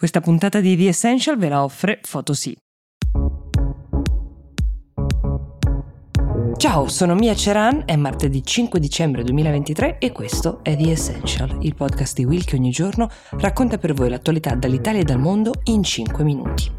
Questa puntata di The Essential ve la offre Photosy. Ciao, sono Mia Ceran, è martedì 5 dicembre 2023 e questo è The Essential, il podcast di Will che ogni giorno racconta per voi l'attualità dall'Italia e dal mondo in 5 minuti.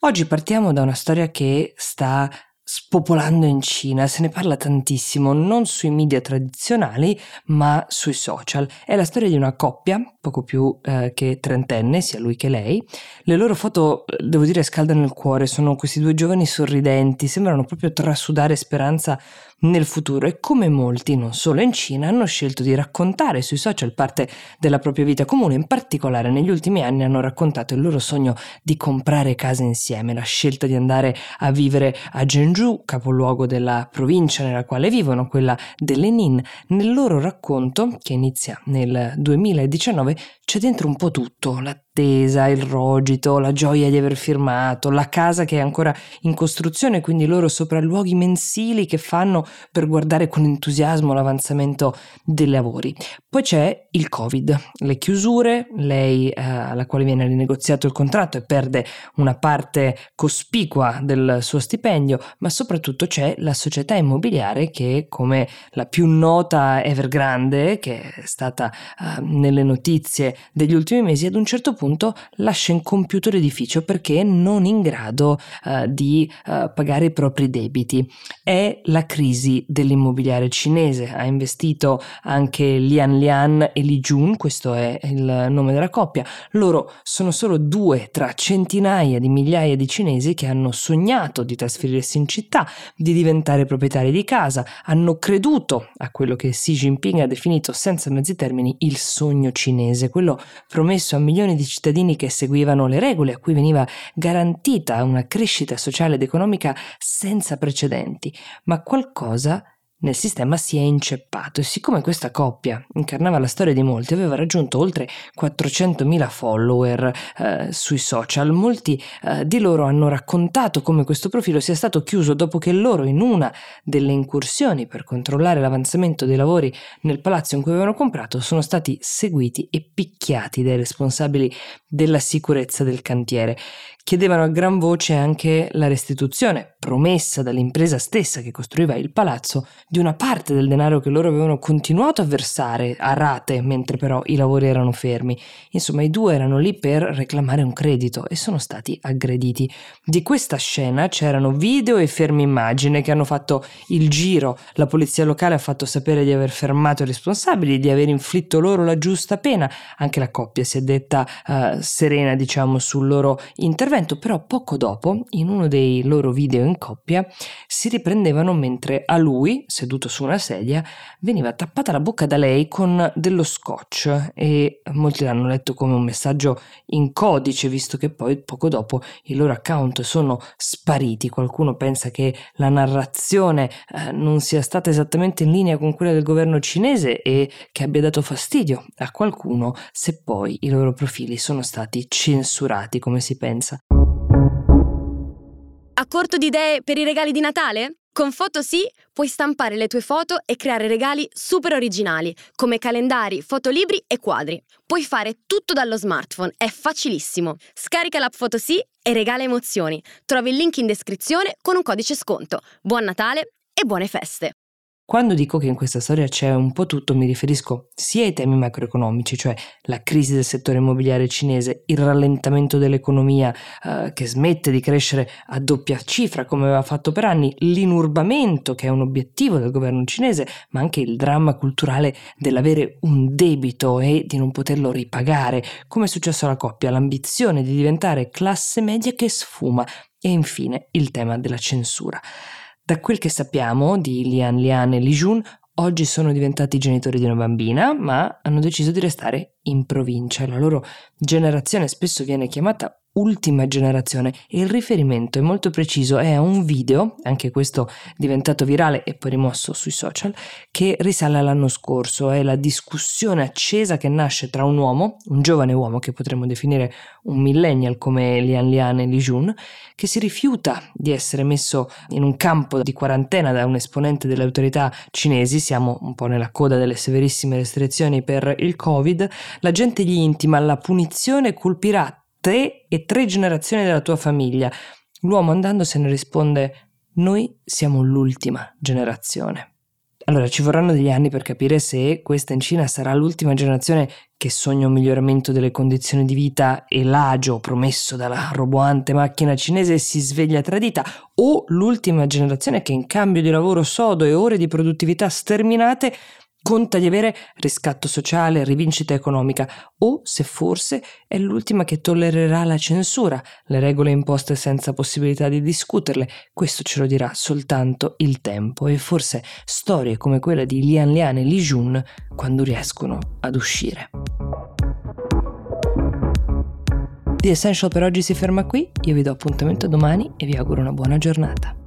Oggi partiamo da una storia che sta spopolando in Cina, se ne parla tantissimo, non sui media tradizionali, ma sui social. È la storia di una coppia, poco più eh, che trentenne, sia lui che lei. Le loro foto, devo dire, scaldano il cuore, sono questi due giovani sorridenti, sembrano proprio trasudare speranza nel futuro e come molti, non solo in Cina, hanno scelto di raccontare sui social parte della propria vita comune, in particolare negli ultimi anni hanno raccontato il loro sogno di comprare casa insieme, la scelta di andare a vivere a Zhengzhou, capoluogo della provincia nella quale vivono, quella dell'Enin. Nel loro racconto, che inizia nel 2019, c'è dentro un po' tutto, la l'attesa, il rogito, la gioia di aver firmato, la casa che è ancora in costruzione, quindi loro sopralluoghi mensili che fanno per guardare con entusiasmo l'avanzamento dei lavori. Poi c'è il Covid, le chiusure, lei eh, alla quale viene rinegoziato il contratto e perde una parte cospicua del suo stipendio, ma soprattutto c'è la società immobiliare che come la più nota Evergrande, che è stata eh, nelle notizie degli ultimi mesi, ad un certo punto punto lascia incompiuto l'edificio perché non in grado uh, di uh, pagare i propri debiti. È la crisi dell'immobiliare cinese. Ha investito anche Lian Lian e Li Jun, questo è il nome della coppia. Loro sono solo due tra centinaia di migliaia di cinesi che hanno sognato di trasferirsi in città, di diventare proprietari di casa, hanno creduto a quello che Xi Jinping ha definito senza mezzi termini il sogno cinese, quello promesso a milioni di cittadini che seguivano le regole a cui veniva garantita una crescita sociale ed economica senza precedenti, ma qualcosa nel sistema si è inceppato e siccome questa coppia incarnava la storia di molti, aveva raggiunto oltre 400.000 follower eh, sui social, molti eh, di loro hanno raccontato come questo profilo sia stato chiuso dopo che loro in una delle incursioni per controllare l'avanzamento dei lavori nel palazzo in cui avevano comprato sono stati seguiti e picchiati dai responsabili della sicurezza del cantiere. Chiedevano a gran voce anche la restituzione, promessa dall'impresa stessa che costruiva il palazzo, di una parte del denaro che loro avevano continuato a versare a rate mentre però i lavori erano fermi. Insomma, i due erano lì per reclamare un credito e sono stati aggrediti. Di questa scena c'erano video e fermi immagine che hanno fatto il giro. La polizia locale ha fatto sapere di aver fermato i responsabili, di aver inflitto loro la giusta pena. Anche la coppia si è detta uh, serena, diciamo, sul loro intervento, però poco dopo, in uno dei loro video in coppia, si riprendevano mentre a lui, seduto su una sedia, veniva tappata la bocca da lei con dello scotch e molti l'hanno letto come un messaggio in codice, visto che poi poco dopo i loro account sono spariti. Qualcuno pensa che la narrazione eh, non sia stata esattamente in linea con quella del governo cinese e che abbia dato fastidio a qualcuno se poi i loro profili sono stati censurati, come si pensa. Corto di idee per i regali di Natale? Con Photosy puoi stampare le tue foto e creare regali super originali, come calendari, fotolibri e quadri. Puoi fare tutto dallo smartphone, è facilissimo. Scarica l'app Photosy e regala emozioni. Trovi il link in descrizione con un codice sconto. Buon Natale e buone feste! Quando dico che in questa storia c'è un po' tutto, mi riferisco sia ai temi macroeconomici, cioè la crisi del settore immobiliare cinese, il rallentamento dell'economia eh, che smette di crescere a doppia cifra come aveva fatto per anni, l'inurbamento che è un obiettivo del governo cinese, ma anche il dramma culturale dell'avere un debito e di non poterlo ripagare, come è successo alla coppia, l'ambizione di diventare classe media che sfuma e infine il tema della censura. Da quel che sappiamo di Lian Lian e Li Jun, oggi sono diventati genitori di una bambina, ma hanno deciso di restare in provincia. La loro generazione spesso viene chiamata ultima generazione. E il riferimento è molto preciso, è un video, anche questo diventato virale e poi rimosso sui social, che risale all'anno scorso, è la discussione accesa che nasce tra un uomo, un giovane uomo che potremmo definire un millennial come Lian Lian e Li Jun, che si rifiuta di essere messo in un campo di quarantena da un esponente delle autorità cinesi, siamo un po' nella coda delle severissime restrizioni per il Covid, la gente gli intima la punizione colpirà te e tre generazioni della tua famiglia. L'uomo andandosene risponde noi siamo l'ultima generazione. Allora ci vorranno degli anni per capire se questa in Cina sarà l'ultima generazione che sogna un miglioramento delle condizioni di vita e l'agio promesso dalla roboante macchina cinese si sveglia tradita o l'ultima generazione che in cambio di lavoro sodo e ore di produttività sterminate conta di avere riscatto sociale, rivincita economica, o se forse è l'ultima che tollererà la censura, le regole imposte senza possibilità di discuterle. Questo ce lo dirà soltanto il tempo e forse storie come quella di Lian Lian e Li Jun quando riescono ad uscire. The Essential per oggi si ferma qui, io vi do appuntamento domani e vi auguro una buona giornata.